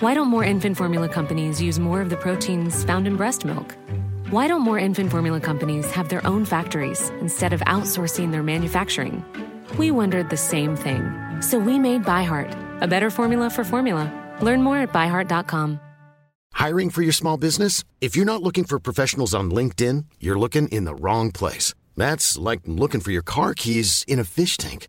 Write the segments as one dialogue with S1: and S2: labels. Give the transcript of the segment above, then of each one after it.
S1: Why don't more infant formula companies use more of the proteins found in breast milk? Why don't more infant formula companies have their own factories instead of outsourcing their manufacturing? We wondered the same thing. So we made ByHeart, a better formula for formula. Learn more at byheart.com.
S2: Hiring for your small business? If you're not looking for professionals on LinkedIn, you're looking in the wrong place. That's like looking for your car keys in a fish tank.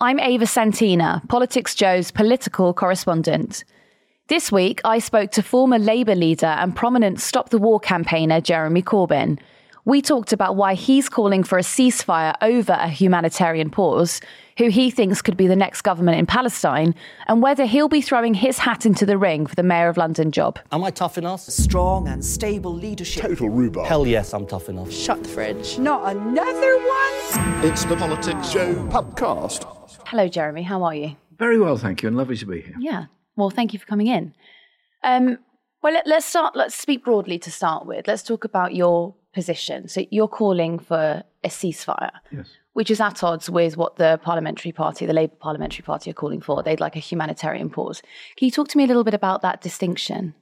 S3: I'm Ava Santina, Politics Joe's political correspondent. This week, I spoke to former Labour leader and prominent Stop the War campaigner Jeremy Corbyn. We talked about why he's calling for a ceasefire over a humanitarian pause, who he thinks could be the next government in Palestine, and whether he'll be throwing his hat into the ring for the Mayor of London job.
S4: Am I tough enough?
S5: Strong and stable leadership.
S6: Total rhubarb.
S4: Hell yes, I'm tough enough.
S5: Shut the fridge. Not another one?
S6: It's the PoliticsJOE podcast.
S3: Hello, Jeremy. How are you?
S7: Very well, thank you, and lovely to be here.
S3: Yeah. Well, thank you for coming in. Um, well, let, let's start. Let's speak broadly to start with. Let's talk about your position. So you're calling for a ceasefire,
S7: Yes.
S3: which is at odds with what the parliamentary party, the Labour parliamentary party, are calling for. They'd like a humanitarian pause. Can you talk to me a little bit about that distinction?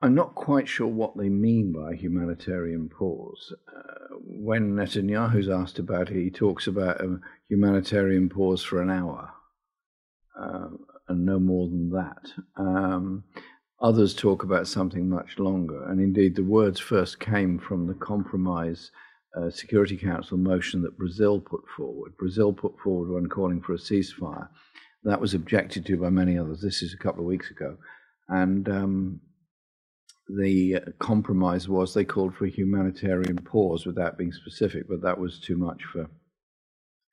S7: I'm not quite sure what they mean by humanitarian pause. Uh, when Netanyahu's asked about it, he talks about a humanitarian pause for an hour, uh, and no more than that. Um, others talk about something much longer, and indeed, the words first came from the compromise uh, Security Council motion that Brazil put forward. Brazil put forward one calling for a ceasefire. That was objected to by many others. This is a couple of weeks ago, and um, the uh, compromise was they called for a humanitarian pause without being specific, but that was too much for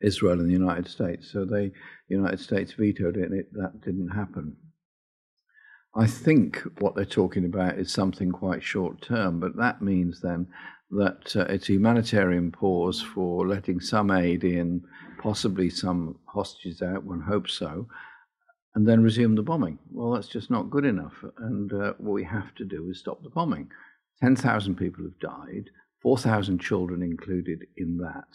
S7: Israel and the United States. So the United States vetoed it, and it, that didn't happen. I think what they're talking about is something quite short term, but that means then that uh, it's a humanitarian pause for letting some aid in, possibly some hostages out, one hopes so, and then resume the bombing. Well, that's just not good enough. And uh, what we have to do is stop the bombing. 10,000 people have died, 4,000 children included in that.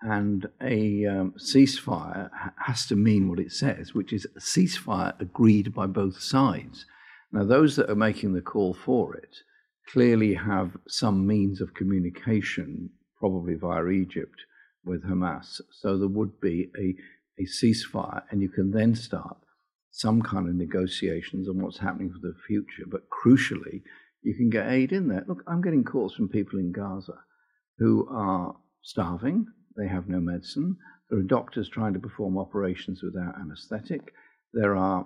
S7: And a um, ceasefire has to mean what it says, which is a ceasefire agreed by both sides. Now, those that are making the call for it clearly have some means of communication, probably via Egypt, with Hamas. So there would be a, a ceasefire, and you can then start some kind of negotiations on what's happening for the future. But crucially, you can get aid in there. Look, I'm getting calls from people in Gaza who are starving, they have no medicine. There are doctors trying to perform operations without anesthetic. There are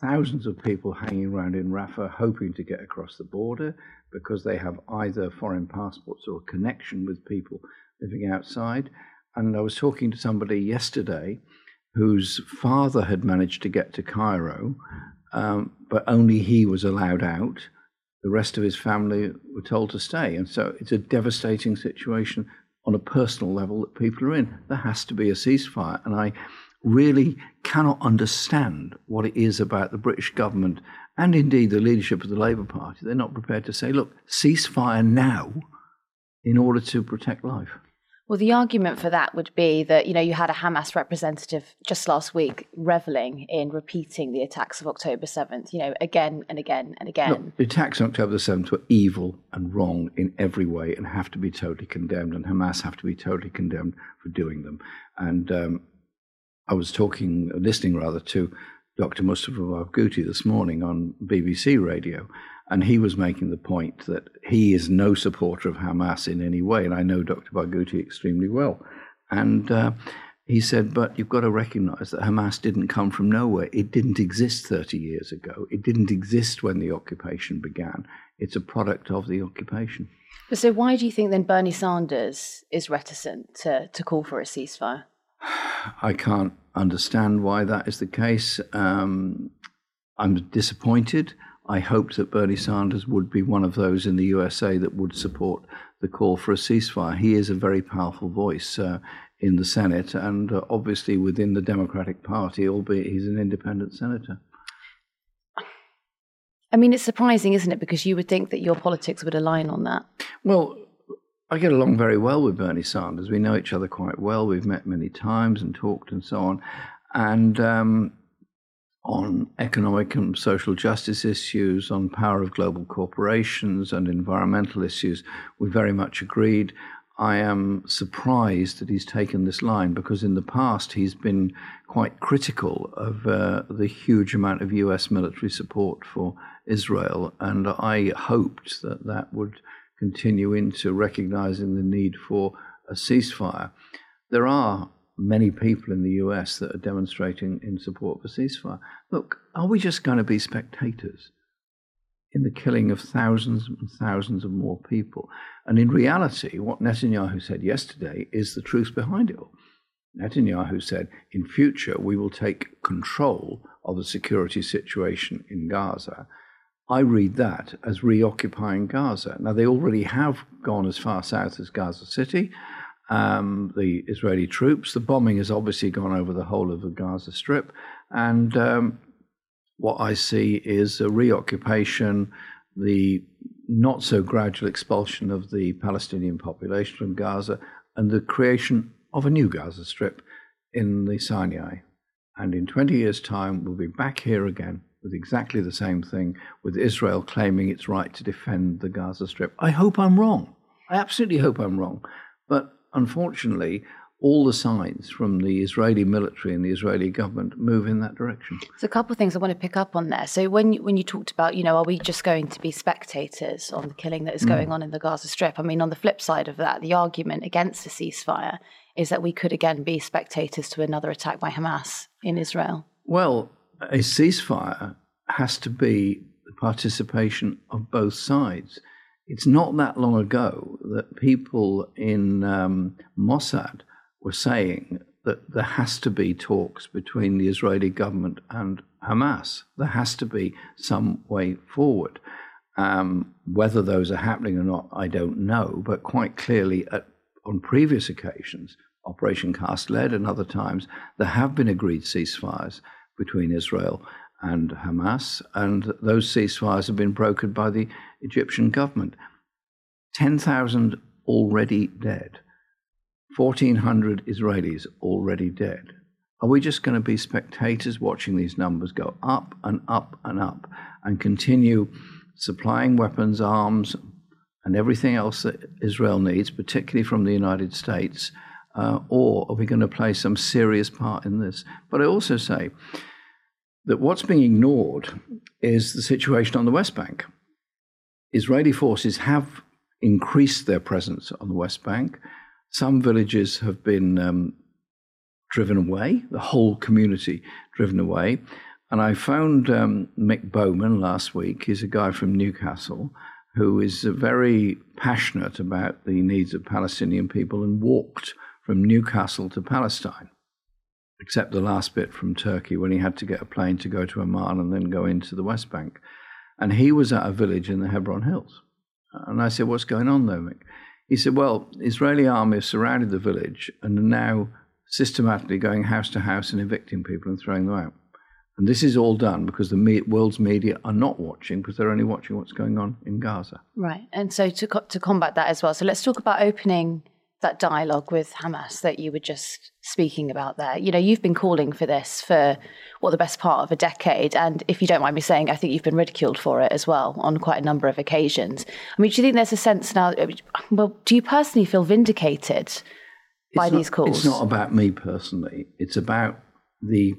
S7: thousands of people hanging around in Rafah hoping to get across the border because they have either foreign passports or a connection with people living outside. And I was talking to somebody yesterday whose father had managed to get to Cairo, um, but only he was allowed out. The rest of his family were told to stay. And so it's a devastating situation on a personal level that people are in. There has to be a ceasefire. And I really cannot understand what it is about the British government and indeed the leadership of the Labour Party. They're not prepared to say, look, ceasefire now in order to protect life.
S3: Well, the argument for that would be that, you know, you had a Hamas representative just last week reveling in repeating the attacks of October 7th, you know, again and again and again.
S7: Look, the attacks on October 7th were evil and wrong in every way and have to be totally condemned, and Hamas have to be totally condemned for doing them. And um, I was talking, listening rather, to Dr. Mustafa Barghouti this morning on BBC radio, and he was making the point that he is no supporter of Hamas in any way. And I know Dr. Barghouti extremely well. And uh, he said, but you've got to recognize that Hamas didn't come from nowhere. It didn't exist 30 years ago. It didn't exist when the occupation began. It's a product of the occupation.
S3: So, why do you think then Bernie Sanders is reticent to, to call for a ceasefire?
S7: I can't understand why that is the case. Um, I'm disappointed. I hoped that Bernie Sanders would be one of those in the USA that would support the call for a ceasefire. He is a very powerful voice uh, in the Senate and uh, obviously within the Democratic Party, albeit he's an independent senator.
S3: I mean, it's surprising, isn't it? Because you would think that your politics would align on that.
S7: Well, I get along very well with Bernie Sanders. We know each other quite well. We've met many times and talked and so on. And um, on economic and social justice issues, on power of global corporations and environmental issues, we very much agreed. I am surprised that he's taken this line because in the past he's been quite critical of uh, the huge amount of US military support for Israel, and I hoped that that would continue into recognizing the need for a ceasefire. There are many people in the US that are demonstrating in support for ceasefire. Look, are we just going to be spectators in the killing of thousands and thousands of more people? And in reality, what Netanyahu said yesterday is the truth behind it all. Netanyahu said, in future, we will take control of the security situation in Gaza. I read that as reoccupying Gaza. Now, they already have gone as far south as Gaza City um, the Israeli troops. The bombing has obviously gone over the whole of the Gaza Strip. And um, what I see is a reoccupation, the not so gradual expulsion of the Palestinian population from Gaza, and the creation of a new Gaza Strip in the Sinai. And in 20 years' time, we'll be back here again with exactly the same thing, with Israel claiming its right to defend the Gaza Strip. I hope I'm wrong. I absolutely hope I'm wrong. But unfortunately, all the signs from the Israeli military and the Israeli government move in that direction.
S3: So a couple of things I want to pick up on there. So when you, when you talked about, you know, are we just going to be spectators on the killing that is mm. going on in the Gaza Strip? I mean, on the flip side of that, the argument against a ceasefire is that we could again be spectators to another attack by Hamas in Israel.
S7: Well, a ceasefire has to be the participation of both sides. It's not that long ago that people in um, Mossad were saying that there has to be talks between the Israeli government and Hamas. There has to be some way forward. Um, whether those are happening or not, I don't know. But quite clearly, at, on previous occasions, Operation Cast Lead and other times, there have been agreed ceasefires between Israel and Hamas, and those ceasefires have been brokered by the Egyptian government. 10,000 already dead, 1,400 Israelis already dead. Are we just going to be spectators watching these numbers go up and up and up and continue supplying weapons, arms, and everything else that Israel needs, particularly from the United States? Uh, or are we going to play some serious part in this? But I also say, that what's being ignored is the situation on the West Bank. Israeli forces have increased their presence on the West Bank. Some villages have been um, driven away, the whole community driven away. And I found um, Mick Bowman last week. He's a guy from Newcastle who is uh, very passionate about the needs of Palestinian people and walked from Newcastle to Palestine except the last bit from Turkey when he had to get a plane to go to Amman and then go into the West Bank. And he was at a village in the Hebron Hills. And I said, What's going on there, Mick? He said, Well, Israeli army have surrounded the village and are now systematically going house to house and evicting people and throwing them out. And this is all done because the me- world's media are not watching because they're only watching what's going on in Gaza.
S3: Right. And so to, co- to combat that as well, so let's talk about opening that dialogue with Hamas that you were just speaking about there. You know, you've been calling for this for what the best part of a decade, and if you don't mind me saying, I think you've been ridiculed for it as well on quite a number of occasions. I mean, do you think there's a sense now? Well, do you personally feel vindicated by
S7: it's not,
S3: these calls?
S7: It's not about me personally. It's about the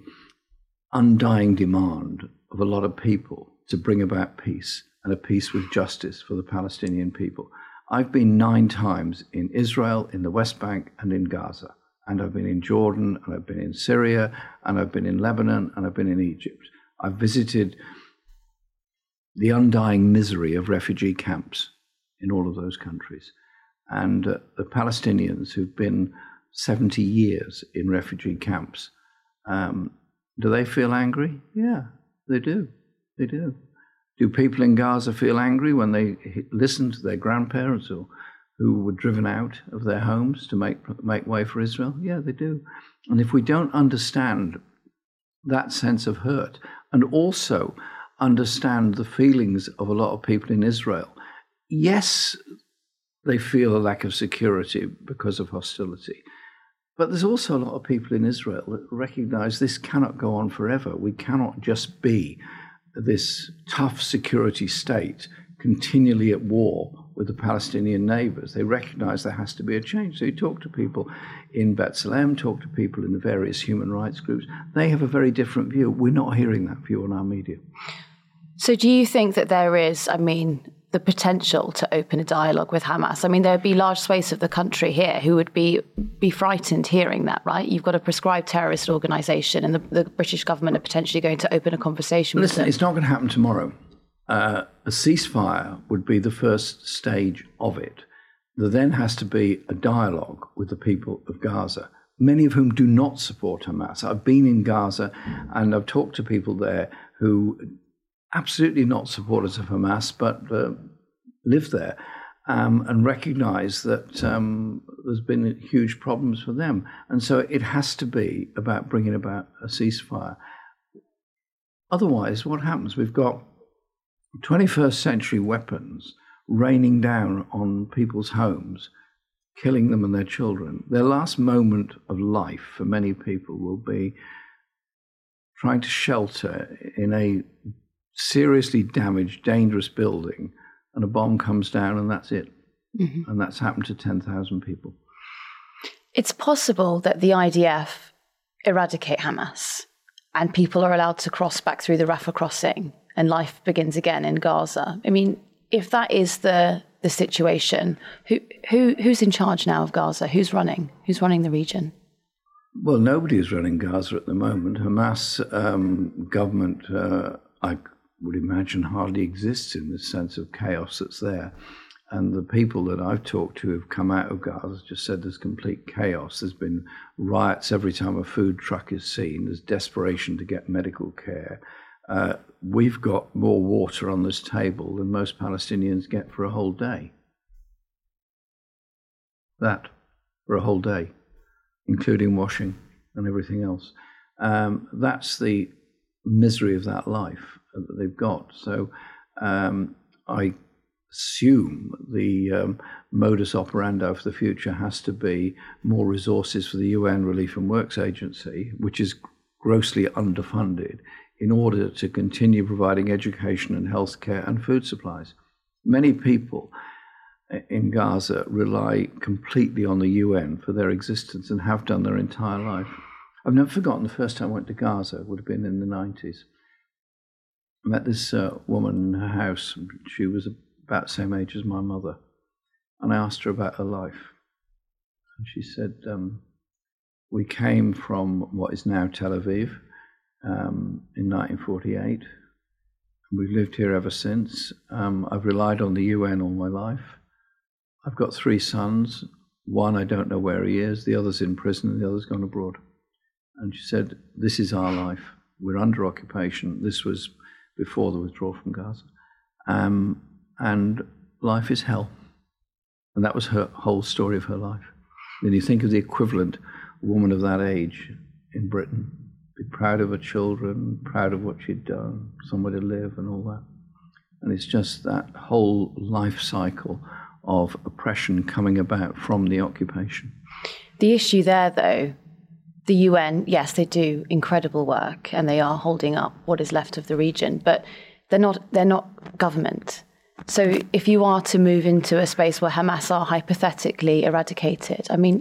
S7: undying demand of a lot of people to bring about peace and a peace with justice for the Palestinian people. I've been nine times in Israel, in the West Bank, and in Gaza. And I've been in Jordan, and I've been in Syria, and I've been in Lebanon, and I've been in Egypt. I've visited the undying misery of refugee camps in all of those countries. And uh, the Palestinians who've been 70 years in refugee camps, um, do they feel angry? Yeah, they do. They do. Do people in Gaza feel angry when they listen to their grandparents or who were driven out of their homes to make, make way for Israel? Yeah, they do. And if we don't understand that sense of hurt and also understand the feelings of a lot of people in Israel, yes, they feel a lack of security because of hostility. But there's also a lot of people in Israel that recognize this cannot go on forever. We cannot just be this tough security state continually at war with the Palestinian neighbors. They recognize there has to be a change. So you talk to people in B'Tselem, talk to people in the various human rights groups. They have a very different view. We're not hearing that view on our media.
S3: So do you think that there is, I mean, the potential to open a dialogue with Hamas. I mean, there would be large swathes of the country here who would be be frightened hearing that, right? You've got a prescribed terrorist organisation, and the, the, British government are potentially going to open a conversation.
S7: Listen, it's not going to happen tomorrow. Uh, a ceasefire would be the first stage of it. There then has to be a dialogue with the people of Gaza, many of whom do not support Hamas. I've been in Gaza and I've talked to people there who absolutely not supporters of Hamas, but uh, live there um, and recognize that um, there's been huge problems for them. And so it has to be about bringing about a ceasefire. Otherwise, what happens? We've got 21st century weapons raining down on people's homes, killing them and their children. Their last moment of life for many people will be trying to shelter in a seriously damaged, dangerous building, and a bomb comes down, and that's it. Mm-hmm. And that's happened to 10,000 people.
S3: It's possible that the IDF eradicate Hamas and people are allowed to cross back through the Rafah crossing and life begins again in Gaza. I mean, if that is the the situation, who who who's in charge now of Gaza? Who's running? Who's running the region?
S7: Well, nobody is running Gaza at the moment. Hamas um, government, uh, I would imagine hardly exists in the sense of chaos that's there. And the people that I've talked to who've come out of Gaza just said there's complete chaos. There's been riots every time a food truck is seen. There's desperation to get medical care. Uh, we've got more water on this table than most Palestinians get for a whole day. That for a whole day, including washing and everything else. Um, that's the misery of that life that they've got. So um, I assume the um, modus operandi for the future has to be more resources for the UN Relief and Works Agency, which is grossly underfunded, in order to continue providing education and healthcare and food supplies. Many people in Gaza rely completely on the UN for their existence and have done their entire life. I've never forgotten the first time I went to Gaza, would have been in the 90s. Met this uh, woman in her house. She was about the same age as my mother. And I asked her about her life. And she said, um, We came from what is now Tel Aviv um, in 1948. We've lived here ever since. Um, I've relied on the UN all my life. I've got three sons. One, I don't know where he is. The other's in prison, and the other's gone abroad. And she said, This is our life. We're under occupation. This was before the withdrawal from Gaza. Um, and life is hell. And that was her whole story of her life. Then you think of the equivalent woman of that age in Britain, be proud of her children, proud of what she'd done, somewhere to live, and all that. And it's just that whole life cycle of oppression coming about from the occupation.
S3: The issue there, though, the UN, yes, they do incredible work and they are holding up what is left of the region, but they're not they're not government. So if you are to move into a space where Hamas are hypothetically eradicated, I mean,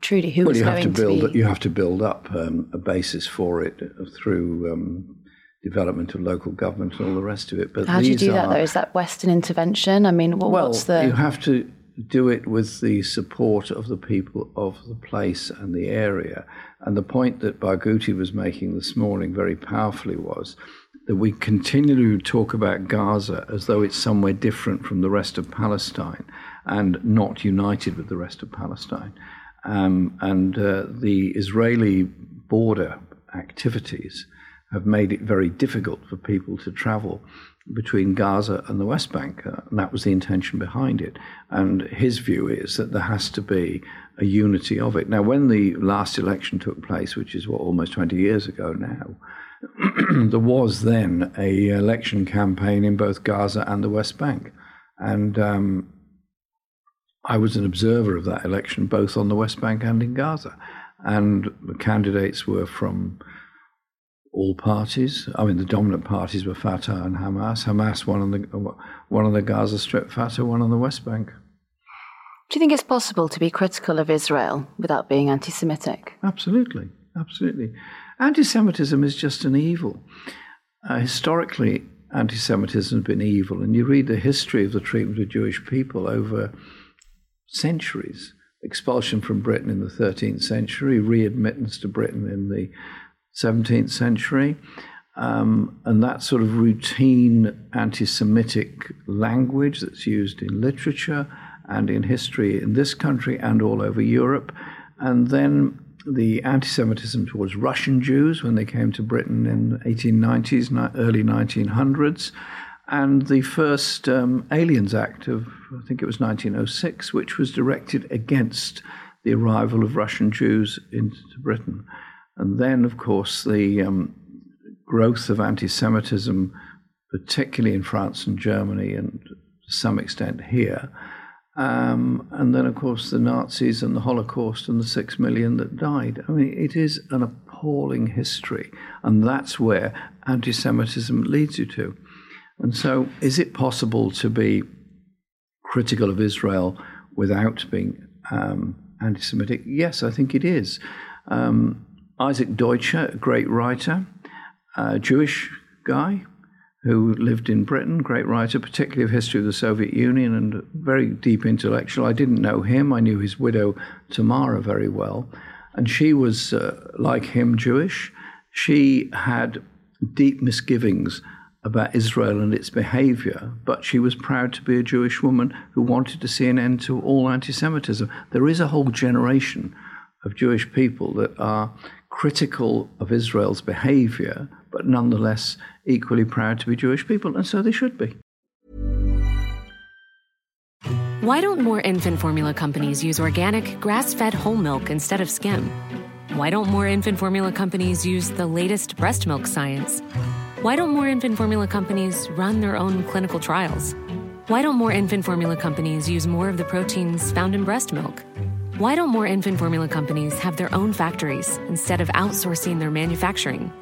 S3: truly, who
S7: well, you have to build
S3: to
S7: you have to build up um, a basis for it through um, development of local government and all the rest of it. But
S3: How do you do that
S7: are-
S3: though? Is that Western intervention? I mean, what,
S7: well,
S3: what's the?
S7: you have to do it with the support of the people of the place and the area. And the point that Barghouti was making this morning very powerfully was that we continually talk about Gaza as though it's somewhere different from the rest of Palestine and not united with the rest of Palestine. Um, and uh, the Israeli border activities have made it very difficult for people to travel between Gaza and the West Bank. Uh, and that was the intention behind it. And his view is that there has to be a unity of it. Now, when the last election took place, which is what almost 20 years ago now, there was then a election campaign in both Gaza and the West Bank. And um, I was an observer of that election, both on the West Bank and in Gaza. And the candidates were from all parties. I mean, the dominant parties were Fatah and Hamas. Hamas one on the one on the Gaza Strip, Fatah one on the West Bank.
S3: do you think it's possible to be critical of Israel without being anti-Semitic?
S7: Absolutely, absolutely. Anti-Semitism is just an evil. Uh, historically, anti-Semitism has been evil, and you read the history of the treatment of Jewish people over centuries. Expulsion from Britain in the 13th century, readmittance to Britain in the 17th century, um, and that sort of routine anti Semitic language that's used in literature and in history in this country and all over Europe. And then the anti Semitism towards Russian Jews when they came to Britain in the 1890s, early 1900s. And the first um, Aliens Act of, I think it was 1906, which was directed against the arrival of Russian Jews into Britain. And then, of course, the um, growth of anti Semitism, particularly in France and Germany, and to some extent here. Um, and then, of course, the Nazis and the Holocaust and the six million that died. I mean, it is an appalling history. And that's where anti Semitism leads you to. And so, is it possible to be critical of Israel without being um, anti Semitic? Yes, I think it is. Um, Isaac Deutscher, a great writer, a Jewish guy who lived in Britain, great writer, particularly of history of the Soviet Union and very deep intellectual. I didn't know him, I knew his widow, Tamara, very well. And she was, uh, like him, Jewish. She had deep misgivings about Israel and its behavior, but she was proud to be a Jewish woman who wanted to see an end to all anti Semitism. There is a whole generation of Jewish people that are critical of Israel's behavior, but nonetheless equally proud to be Jewish people, and so they should be.
S1: Why don't more infant formula companies use organic, grass fed whole milk instead of skim? Why don't more infant formula companies use the latest breast milk science? Why don't more infant formula companies run their own clinical trials? Why don't more infant formula companies use more of the proteins found in breast milk? Why don't more infant formula companies have their own factories instead of outsourcing their manufacturing?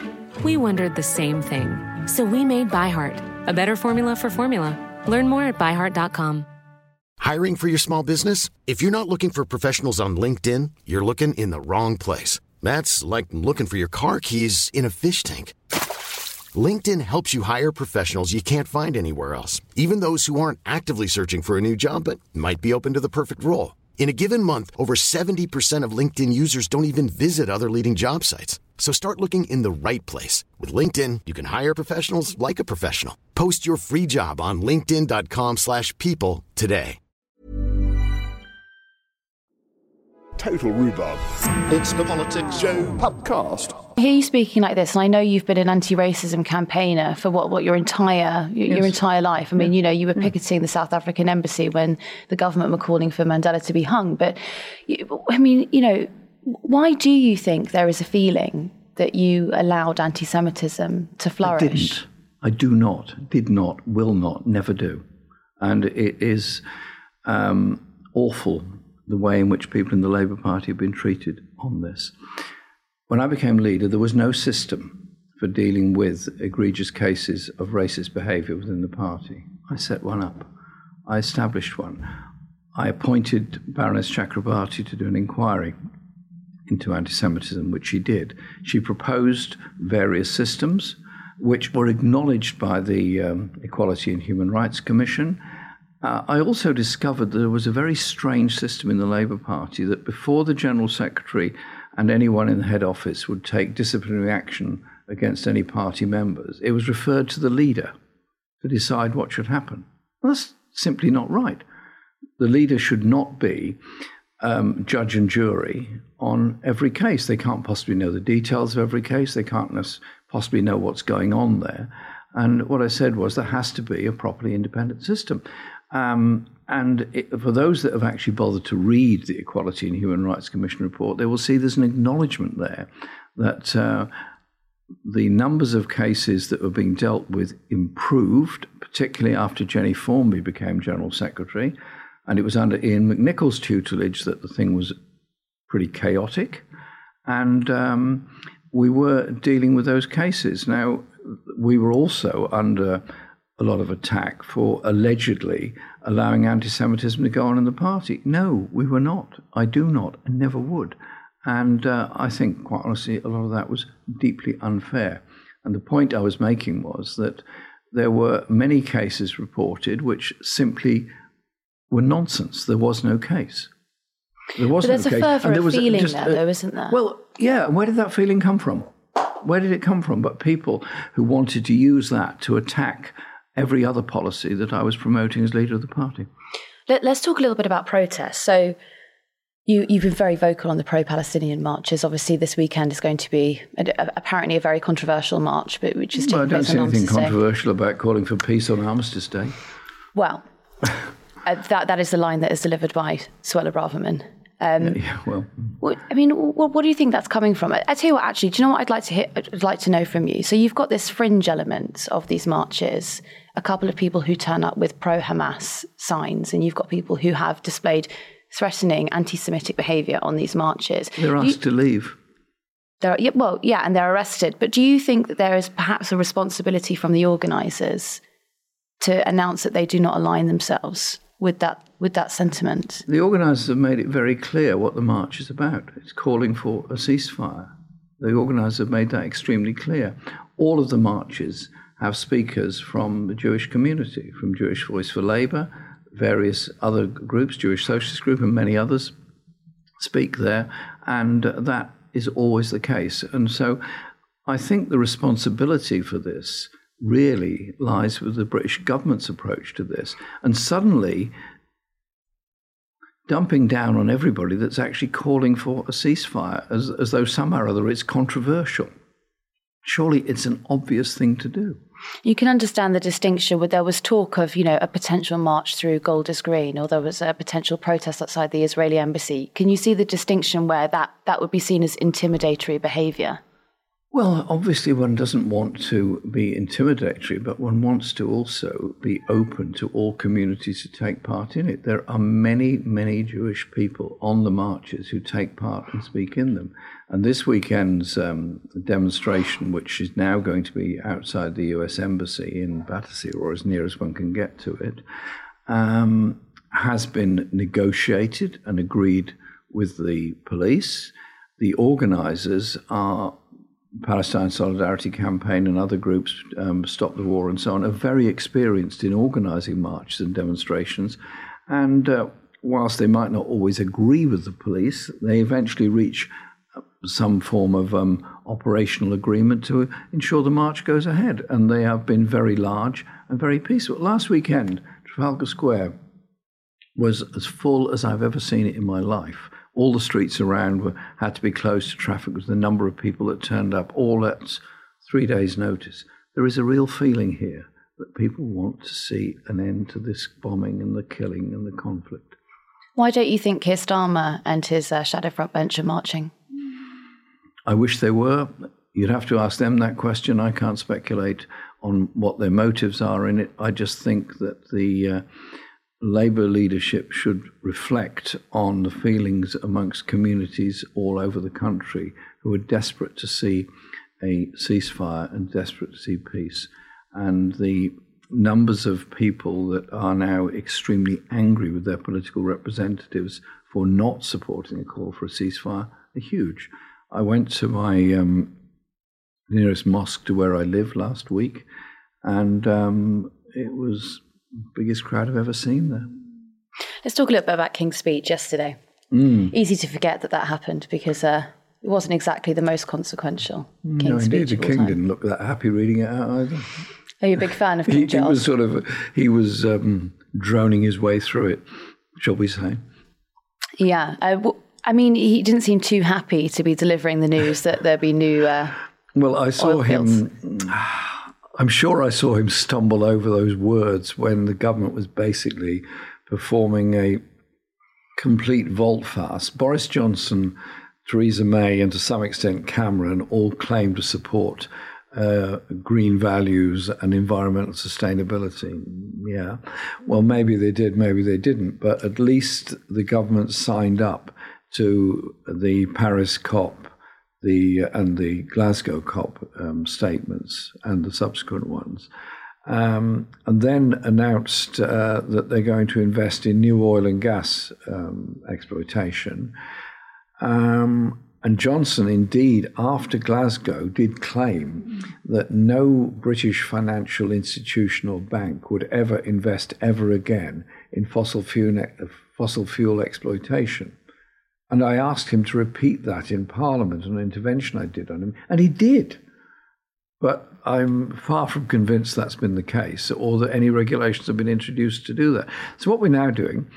S1: We wondered the same thing. So we made ByHeart, a better formula for formula. Learn more at byheart.com.
S2: Hiring for your small business? If you're not looking for professionals on LinkedIn, you're looking in the wrong place. That's like looking for your car keys in a fish tank. LinkedIn helps you hire professionals you can't find anywhere else, even those who aren't actively searching for a new job but might be open to the perfect role. In a given month, over 70% of LinkedIn users don't even visit other leading job sites. So start looking in the right place. With LinkedIn, you can hire professionals like a professional. Post your free job on linkedin.com/people slash people today.
S6: Total Rhubarb. It's the PoliticsJOE podcast.
S3: I hear you speaking like this, and I know you've been an anti-racism campaigner for what, what your entire your, your entire life. I mean, you know, you were picketing the South African embassy when the government were calling for Mandela to be hung. But I mean, you know, why do you think there is a feeling that you allowed anti-Semitism to flourish?
S7: I
S3: flourish?
S7: didn't. I do not, did not, will not, never do. And it is um, awful the way in which people in the Labour Party have been treated on this. When I became leader, there was no system for dealing with egregious cases of racist behaviour within the party. I set one up. I established one. I appointed Baroness Chakrabarti to do an inquiry into anti Semitism, which she did. She proposed various systems which were acknowledged by the um, Equality and Human Rights Commission. Uh, I also discovered there was a very strange system in the Labour Party that before the General Secretary and anyone in the head office would take disciplinary action against any party members, it was referred to the leader to decide what should happen. Well, that's simply not right. The leader should not be um, judge and jury on every case. They can't possibly know the details of every case. They can't possibly know what's going on there. And what I said was there has to be a properly independent system. Um, and it, for those that have actually bothered to read the Equality and Human Rights Commission report, they will see there's an acknowledgement there that uh, the numbers of cases that were being dealt with improved, particularly after Jennie Formby became General Secretary. And it was under Iain McNicol's tutelage that the thing was pretty chaotic. And um, we were dealing with those cases. Now, we were also under a lot of attack for allegedly allowing anti Semitism to go on in the party. No, we were not. I do not and never would. And uh, I think, quite honestly, a lot of that was deeply unfair. And the point I was making was that there were many cases reported which simply were nonsense. There was no case.
S3: There was but there's no a case. fervour of feeling just, there, though, isn't there?
S7: Well, yeah. And where did that feeling come from? Where did it come from? But people who wanted to use that to attack every other policy that I was promoting as leader of the party.
S3: Let, us talk a little bit about protests. So, you, have been very vocal on the pro Palestinian marches. Obviously, this weekend is going to be a, a, apparently a very controversial march, but which is
S7: well, I don't see anything controversial about calling for peace on Armistice Day.
S3: Well, uh, that, that is the line that is delivered by Suella Braverman.
S7: Um, yeah, well,
S3: what, I mean, what, what, do you think that's coming from? I, I, tell you what, actually, do you know what I'd like to hear, I'd like to know from you? So you've got this fringe element of these marches, a couple of people who turn up with pro-Hamas signs, and you've got people who have displayed threatening anti-Semitic behaviour on these marches.
S7: They're asked you, to leave.
S3: They're, yeah, well, yeah, and they're arrested. But do you think that there is perhaps a responsibility from the organisers to announce that they do not align themselves with that with that sentiment.
S7: The organisers have made it very clear what the march is about. It's calling for a ceasefire. The organisers have made that extremely clear. All of the marches have speakers from the Jewish community, from Jewish Voice for Labour, various other groups, Jewish Socialist Group, and many others speak there, and that is always the case. And so I think the responsibility for this really lies with the British government's approach to this. And suddenly, dumping down on everybody that's actually calling for a ceasefire as, as though somehow or other it's controversial. Surely it's an obvious thing to do.
S3: You can understand the distinction where there was talk of, you know, a potential march through Golders Green or there was a potential protest outside the Israeli embassy. Can you see the distinction where that, that would be seen as intimidatory behaviour?
S7: Well, obviously, one doesn't want to be intimidatory, but one wants to also be open to all communities to take part in it. There are many, many Jewish people on the marches who take part and speak in them. And this weekend's um, demonstration, which is now going to be outside the US Embassy in Battersea, or as near as one can get to it, um, has been negotiated and agreed with the police. The organisers are Palestine Solidarity Campaign and other groups, um, Stop the War and so on, are very experienced in organising marches and demonstrations. And uh, whilst they might not always agree with the police, they eventually reach uh, some form of um, operational agreement to ensure the march goes ahead. And they have been very large and very peaceful. Last weekend, Trafalgar Square was as full as I've ever seen it in my life all the streets around were had to be closed to traffic with the number of people that turned up, all at three days' notice. There is a real feeling here that people want to see an end to this bombing and the killing and the conflict.
S3: Why don't you think Keir Starmer and his uh, shadow front bench are marching?
S7: I wish they were. You'd have to ask them that question. I can't speculate on what their motives are in it. I just think that the uh, Labour leadership should reflect on the feelings amongst communities all over the country who are desperate to see a ceasefire and desperate to see peace. And the numbers of people that are now extremely angry with their political representatives for not supporting a call for a ceasefire are huge. I went to my um, nearest mosque to where I live last week, and um, it was biggest crowd I've ever seen there.
S3: Let's talk a little bit about King's speech yesterday.
S7: Mm.
S3: Easy to forget that that happened because uh, it wasn't exactly the most consequential King's
S7: no,
S3: speech.
S7: indeed, the King didn't look that happy reading it out either.
S3: Are you a big fan of King
S7: he,
S3: Charles?
S7: He was sort of he was um, droning his way through it, shall we say?
S3: Yeah, uh, w- I mean, he didn't seem too happy to be delivering the news that there'd be new. Uh,
S7: well, I saw him. I'm sure I saw him stumble over those words when the government was basically performing a complete volte-face. Boris Johnson, Theresa May, and to some extent Cameron all claimed to support uh, green values and environmental sustainability. Yeah. Well, maybe they did, maybe they didn't, but at least the government signed up to the Paris COP the, and the Glasgow COP um, statements and the subsequent ones. Um, and then announced uh, that they're going to invest in new oil and gas um, exploitation. Um, and Johnson, indeed, after Glasgow, did claim that no British financial institution or bank would ever invest ever again in fossil fuel, fossil fuel exploitation. And I asked him to repeat that in Parliament, an intervention I did on him, and he did. But I'm far from convinced that's been the case or that any regulations have been introduced to do that. So, what we're now doing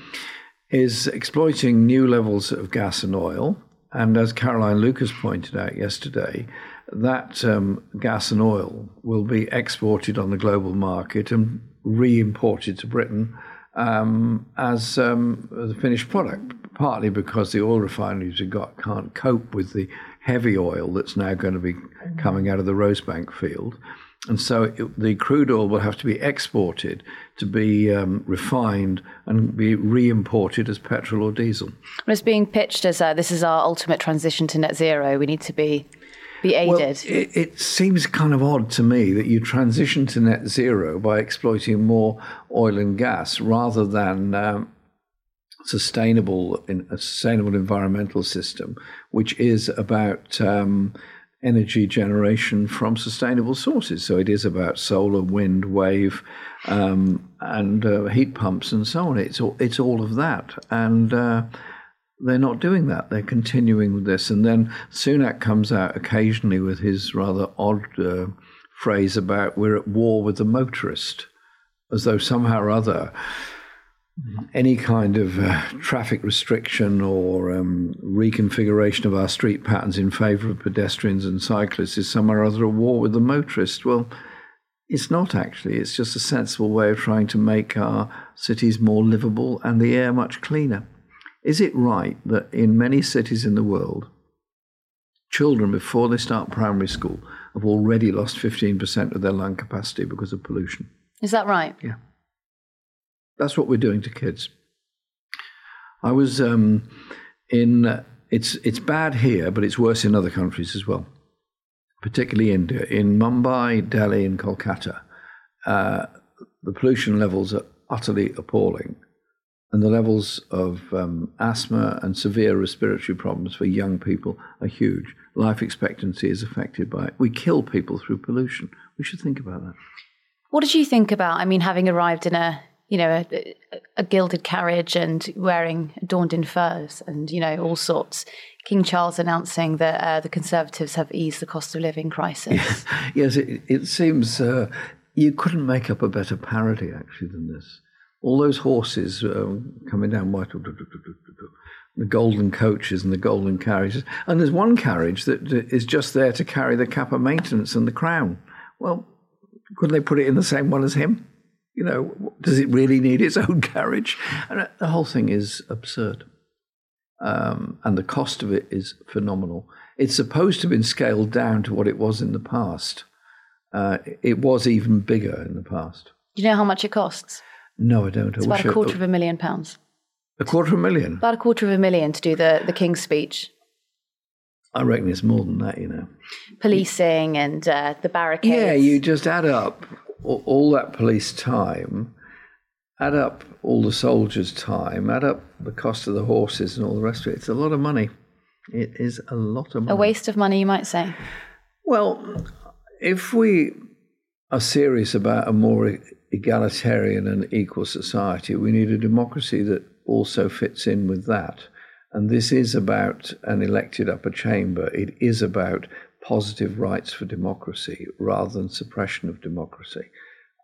S7: is exploiting new levels of gas and oil and as Caroline Lucas pointed out yesterday, that um, gas and oil will be exported on the global market and re imported to Britain um, as um, the finished product, partly because the oil refineries we've got can't cope with the heavy oil that's now going to be coming out of the Rosebank field. And so it, the crude oil will have to be exported to be um, refined and be re imported as petrol or diesel.
S3: Well, it's being pitched as uh, this is our ultimate transition to net zero. We need to be. Be aided.
S7: Well, it, it seems kind of odd to me that you transition to net zero by exploiting more oil and gas rather than um, sustainable in a sustainable environmental system, which is about um, energy generation from sustainable sources. So it is about solar, wind, wave, um, and uh, heat pumps and so on. It's all, it's all of that. And uh, they're not doing that. They're continuing with this. And then Sunak comes out occasionally with his rather odd uh, phrase about we're at war with the motorist, as though somehow or other any kind of uh, traffic restriction or um, reconfiguration of our street patterns in favour of pedestrians and cyclists is somehow or other a war with the motorist. Well, it's not actually. It's just a sensible way of trying to make our cities more livable and the air much cleaner. Is it right that in many cities in the world, children, before they start primary school, have already lost 15% of their lung capacity because of pollution?
S3: Is that right?
S7: Yeah. That's what we're doing to kids. I was um, in. Uh, it's it's bad here, but it's worse in other countries as well, particularly India. In Mumbai, Delhi, and Kolkata, uh, the pollution levels are utterly appalling, and the levels of um, asthma and severe respiratory problems for young people are huge. Life expectancy is affected by it. We kill people through pollution. We should think about that.
S3: What did you think about? I mean, having arrived in a you know, a, a, gilded carriage and wearing adorned in furs and, you know, all sorts. King Charles announcing that uh, the Conservatives have eased the cost of living crisis.
S7: yes, it, it seems uh, you couldn't make up a better parody, actually, than this. All those horses um, coming down Whitehall, the golden coaches and the golden carriages. And there's one carriage that is just there to carry the cap of maintenance and the crown. Well, couldn't they put it in the same one as him? You know, does it really need its own carriage? And the whole thing is absurd. Um, and the cost of it is phenomenal. It's supposed to have been scaled down to what it was in the past. Uh, it was even bigger in the past.
S3: Do you know how much it costs?
S7: No, I don't.
S3: It's
S7: I
S3: about
S7: a
S3: a
S7: I-
S3: quarter of a million pounds.
S7: a quarter of a million.
S3: About a quarter of a million to do the, the King's speech.
S7: I reckon it's more than that, you know.
S3: Policing and uh, the barricades.
S7: Yeah, you just add up all, that police time, add up all the soldiers' time, add up the cost of the horses and all the rest of it. It's a lot of money. It is a lot of money.
S3: A waste of money, you might say.
S7: Well, if we are serious about a more egalitarian and equal society, we need a democracy that also fits in with that. And this is about an elected upper chamber. It is about positive rights for democracy rather than suppression of democracy.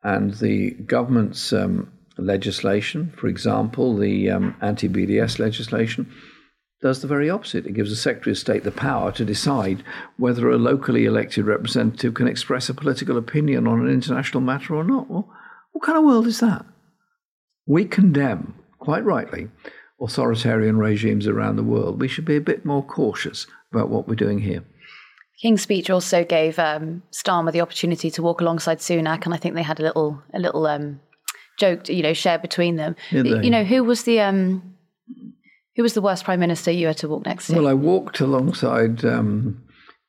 S7: And the government's um, legislation, for example, the um, anti BDS legislation, does the very opposite. It gives the Secretary of State the power to decide whether a locally elected representative can express a political opinion on an international matter or not. Well, what kind of world is that? We condemn, quite rightly, authoritarian regimes around the world. We should be a bit more cautious about what we're doing here.
S3: King's speech also gave um, Starmer the opportunity to walk alongside Sunak, and I think they had a little a little um, joke, you know, shared between them. You know, who was the um, who was the worst prime minister you had to walk next to?
S7: Well, I walked alongside um,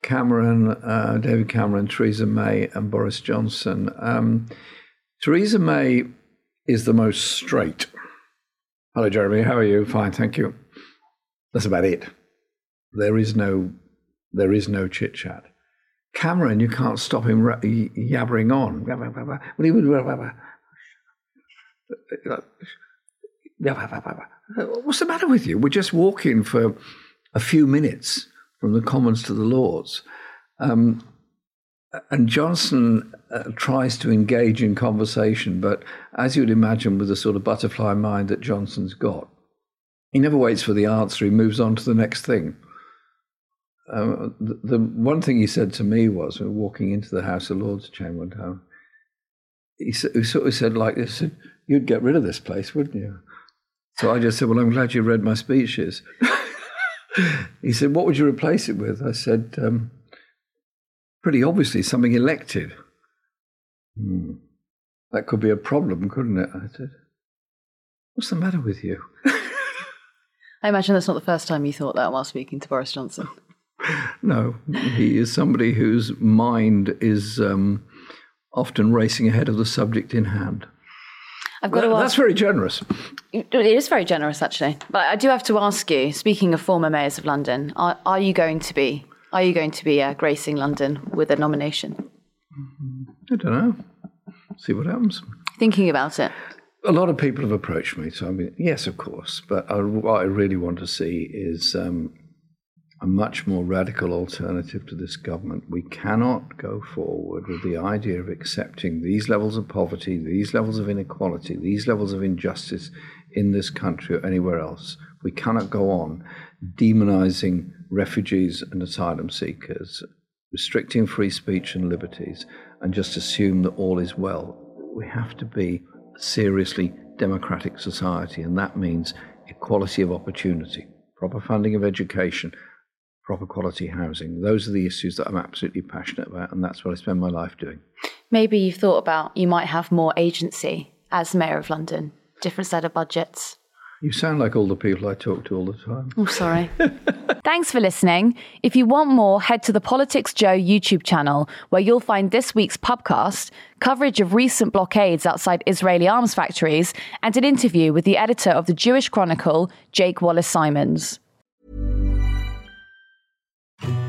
S7: Cameron, uh, David Cameron, Theresa May, and Boris Johnson. Um, Theresa May is the most straight. Hello, Jeremy. How are you? Fine, thank you. That's about it. There is no, there is no chit chat. Cameron, you can't stop him yabbering on. You- What's the matter with you? We're just walking for a few minutes from the Commons to the Lords. Um, and Johnson uh, tries to engage in conversation, but as you'd imagine, with the sort of butterfly mind that Johnson's got, he never waits for the answer, he moves on to the next thing. Uh, the, the one thing he said to me was, we were walking into the House of Lords chamber one time, he, s- he sort of said like this, said, you'd get rid of this place, wouldn't you? So I just said, well, I'm glad you read my speeches. he said, what would you replace it with? I said, um, pretty obviously something elected. Hmm. That could be a problem, couldn't it? I said, what's the matter with you?
S3: I imagine that's not the first time you thought that while speaking to Boris Johnson.
S7: No, he is somebody whose mind is um, often racing ahead of the subject in hand.
S3: I've got to ask, that's
S7: very generous.
S3: It is very generous, actually. But I do have to ask you. Speaking of former mayors of London, are, are you going to be are you going to be uh, gracing London with a nomination?
S7: I don't know. See what happens.
S3: Thinking about it.
S7: A lot of people have approached me, so I mean, yes, of course. But I, what I really want to see is um, a much more radical alternative to this government. We cannot go forward with the idea of accepting these levels of poverty, these levels of inequality, these levels of injustice in this country or anywhere else. We cannot go on demonizing refugees and asylum seekers, restricting free speech and liberties, and just assume that all is well. We have to be a seriously democratic society, and that means equality of opportunity, proper funding of education, proper quality housing. Those are the issues that I'm absolutely passionate about, and that's what I spend my life doing.
S3: Maybe you've thought about you might have more agency as mayor of London, different set of budgets.
S7: You sound like all the people I talk to all the time.
S3: Oh, sorry. Thanks for listening. If you want more, head to the PoliticsJOE YouTube channel, where you'll find this week's pubcast, coverage of recent blockades outside Israeli arms factories, and an interview with the editor of the Jewish Chronicle, Jake Wallis Simons.